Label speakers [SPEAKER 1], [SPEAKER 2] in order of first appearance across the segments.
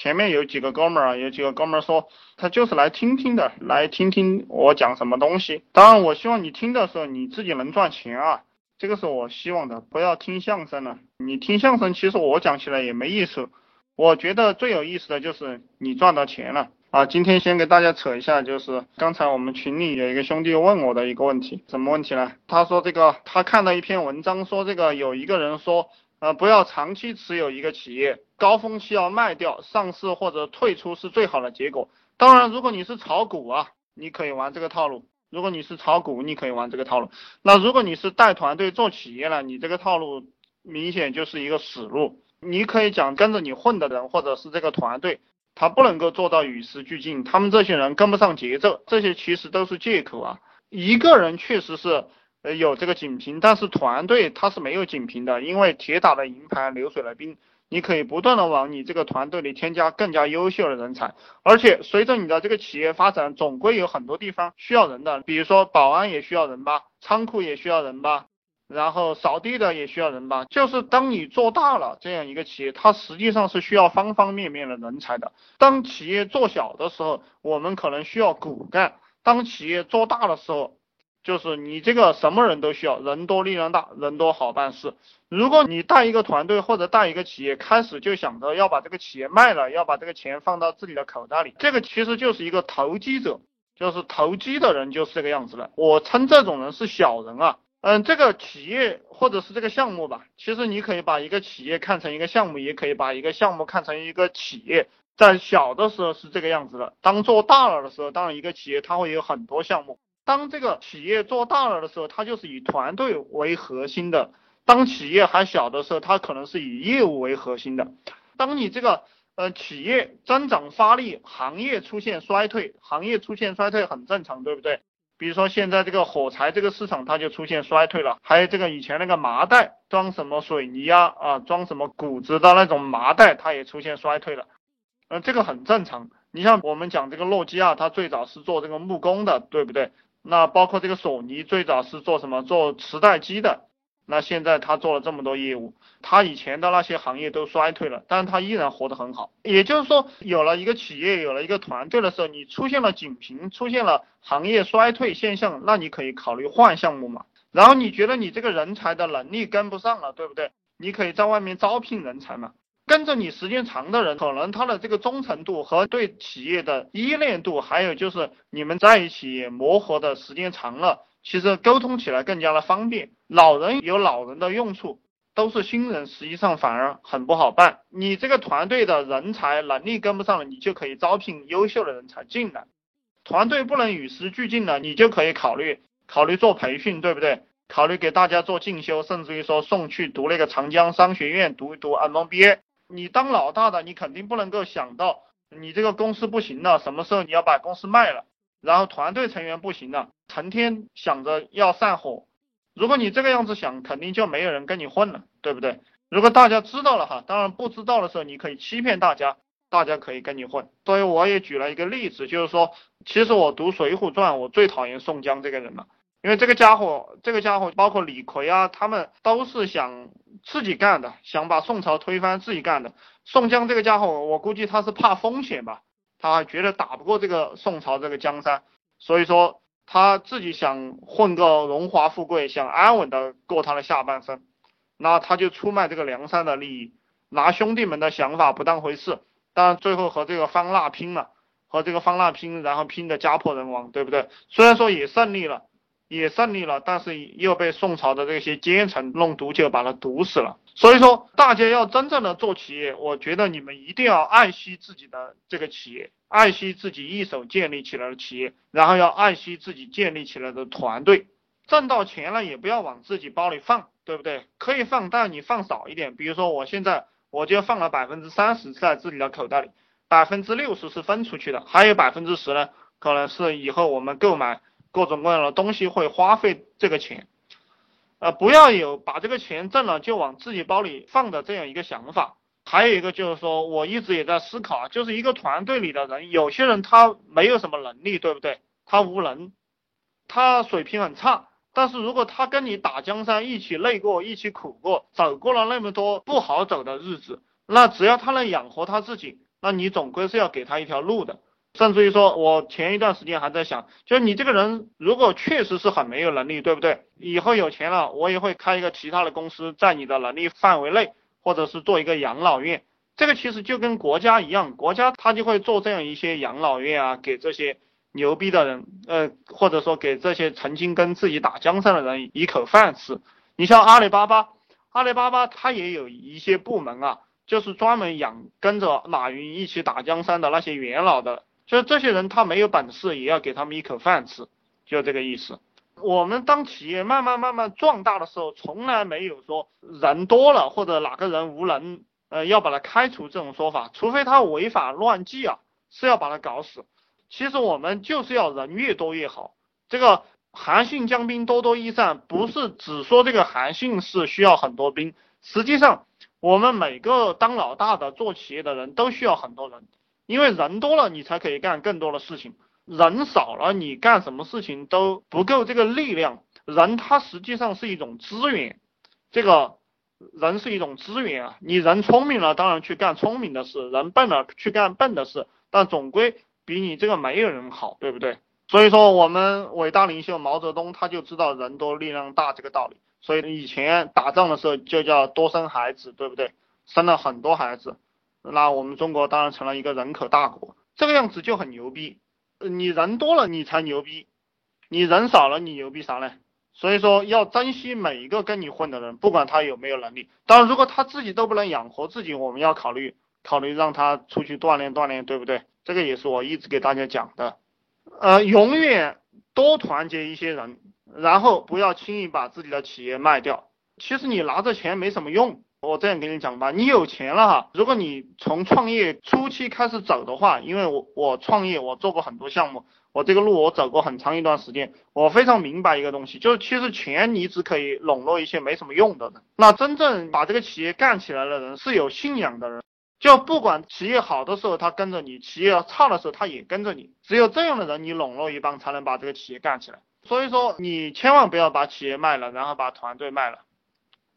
[SPEAKER 1] 前面有几个哥们儿啊，有几个哥们儿说他就是来听听的，来听听我讲什么东西。当然，我希望你听的时候你自己能赚钱啊，这个是我希望的。不要听相声了，你听相声其实我讲起来也没意思。我觉得最有意思的就是你赚到钱了啊！今天先给大家扯一下，就是刚才我们群里有一个兄弟问我的一个问题，什么问题呢？他说这个他看到一篇文章说这个有一个人说。呃，不要长期持有一个企业，高峰期要卖掉，上市或者退出是最好的结果。当然，如果你是炒股啊，你可以玩这个套路；如果你是炒股，你可以玩这个套路。那如果你是带团队做企业了，你这个套路明显就是一个死路。你可以讲跟着你混的人，或者是这个团队，他不能够做到与时俱进，他们这些人跟不上节奏，这些其实都是借口啊。一个人确实是。呃，有这个锦屏，但是团队它是没有锦屏的，因为铁打的营盘流水的兵，你可以不断的往你这个团队里添加更加优秀的人才，而且随着你的这个企业发展，总归有很多地方需要人的，比如说保安也需要人吧，仓库也需要人吧，然后扫地的也需要人吧，就是当你做大了这样一个企业，它实际上是需要方方面面的人才的。当企业做小的时候，我们可能需要骨干；当企业做大的时候，就是你这个什么人都需要，人多力量大，人多好办事。如果你带一个团队或者带一个企业，开始就想着要把这个企业卖了，要把这个钱放到自己的口袋里，这个其实就是一个投机者，就是投机的人就是这个样子的。我称这种人是小人啊。嗯，这个企业或者是这个项目吧，其实你可以把一个企业看成一个项目，也可以把一个项目看成一个企业。在小的时候是这个样子的，当做大了的时候，当然一个企业它会有很多项目。当这个企业做大了的时候，它就是以团队为核心的；当企业还小的时候，它可能是以业务为核心的。当你这个呃企业增长发力，行业出现衰退，行业出现衰退很正常，对不对？比如说现在这个火柴这个市场它就出现衰退了，还有这个以前那个麻袋装什么水泥呀啊装什么谷子的那种麻袋，它也出现衰退了，呃这个很正常。你像我们讲这个诺基亚，它最早是做这个木工的，对不对？那包括这个索尼最早是做什么？做磁带机的。那现在他做了这么多业务，他以前的那些行业都衰退了，但是他依然活得很好。也就是说，有了一个企业，有了一个团队的时候，你出现了紧瓶，出现了行业衰退现象，那你可以考虑换项目嘛。然后你觉得你这个人才的能力跟不上了，对不对？你可以在外面招聘人才嘛。跟着你时间长的人，可能他的这个忠诚度和对企业的依恋度，还有就是你们在一起磨合的时间长了，其实沟通起来更加的方便。老人有老人的用处，都是新人，实际上反而很不好办。你这个团队的人才能力跟不上了，你就可以招聘优秀的人才进来。团队不能与时俱进了，你就可以考虑考虑做培训，对不对？考虑给大家做进修，甚至于说送去读那个长江商学院读一读 MBA。你当老大的，你肯定不能够想到你这个公司不行了，什么时候你要把公司卖了，然后团队成员不行了，成天想着要散伙。如果你这个样子想，肯定就没有人跟你混了，对不对？如果大家知道了哈，当然不知道的时候，你可以欺骗大家，大家可以跟你混。所以我也举了一个例子，就是说，其实我读《水浒传》，我最讨厌宋江这个人了。因为这个家伙，这个家伙包括李逵啊，他们都是想自己干的，想把宋朝推翻自己干的。宋江这个家伙，我估计他是怕风险吧，他觉得打不过这个宋朝这个江山，所以说他自己想混个荣华富贵，想安稳的过他的下半生，那他就出卖这个梁山的利益，拿兄弟们的想法不当回事，当然最后和这个方腊拼了，和这个方腊拼，然后拼的家破人亡，对不对？虽然说也胜利了。也胜利了，但是又被宋朝的这些奸臣弄毒酒把他毒死了。所以说，大家要真正的做企业，我觉得你们一定要爱惜自己的这个企业，爱惜自己一手建立起来的企业，然后要爱惜自己建立起来的团队。挣到钱了也不要往自己包里放，对不对？可以放，但你放少一点。比如说我现在我就放了百分之三十在自己的口袋里，百分之六十是分出去的，还有百分之十呢，可能是以后我们购买。各种各样的东西会花费这个钱，呃，不要有把这个钱挣了就往自己包里放的这样一个想法。还有一个就是说，我一直也在思考，就是一个团队里的人，有些人他没有什么能力，对不对？他无能，他水平很差。但是如果他跟你打江山，一起累过，一起苦过，走过了那么多不好走的日子，那只要他能养活他自己，那你总归是要给他一条路的。甚至于说，我前一段时间还在想，就是你这个人如果确实是很没有能力，对不对？以后有钱了，我也会开一个其他的公司，在你的能力范围内，或者是做一个养老院。这个其实就跟国家一样，国家他就会做这样一些养老院啊，给这些牛逼的人，呃，或者说给这些曾经跟自己打江山的人一口饭吃。你像阿里巴巴，阿里巴巴它也有一些部门啊，就是专门养跟着马云一起打江山的那些元老的。就这些人，他没有本事，也要给他们一口饭吃，就这个意思。我们当企业慢慢慢慢壮大的时候，从来没有说人多了或者哪个人无能，呃，要把他开除这种说法，除非他违法乱纪啊，是要把他搞死。其实我们就是要人越多越好。这个韩信将兵多多益善，不是只说这个韩信是需要很多兵，实际上我们每个当老大的做企业的人都需要很多人。因为人多了，你才可以干更多的事情；人少了，你干什么事情都不够这个力量。人他实际上是一种资源，这个人是一种资源啊。你人聪明了，当然去干聪明的事；人笨了，去干笨的事。但总归比你这个没有人好，对不对？所以说，我们伟大领袖毛泽东他就知道人多力量大这个道理。所以以前打仗的时候就叫多生孩子，对不对？生了很多孩子。那我们中国当然成了一个人口大国，这个样子就很牛逼。你人多了你才牛逼，你人少了你牛逼啥呢？所以说要珍惜每一个跟你混的人，不管他有没有能力。当然，如果他自己都不能养活自己，我们要考虑考虑让他出去锻炼锻炼，对不对？这个也是我一直给大家讲的。呃，永远多团结一些人，然后不要轻易把自己的企业卖掉。其实你拿着钱没什么用。我这样跟你讲吧，你有钱了哈，如果你从创业初期开始走的话，因为我我创业我做过很多项目，我这个路我走过很长一段时间，我非常明白一个东西，就是其实钱你只可以笼络一些没什么用的人，那真正把这个企业干起来的人是有信仰的人，就不管企业好的时候他跟着你，企业要差的时候他也跟着你，只有这样的人你笼络一帮才能把这个企业干起来。所以说你千万不要把企业卖了，然后把团队卖了。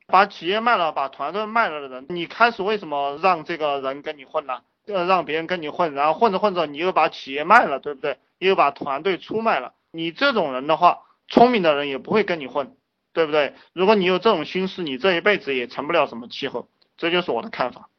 [SPEAKER 1] 把企业卖了，把团队卖了的人，你开始为什么让这个人跟你混呢？呃，让别人跟你混，然后混着混着，你又把企业卖了，对不对？又把团队出卖了。你这种人的话，聪明的人也不会跟你混，对不对？如果你有这种心思，你这一辈子也成不了什么气候。这就是我的看法。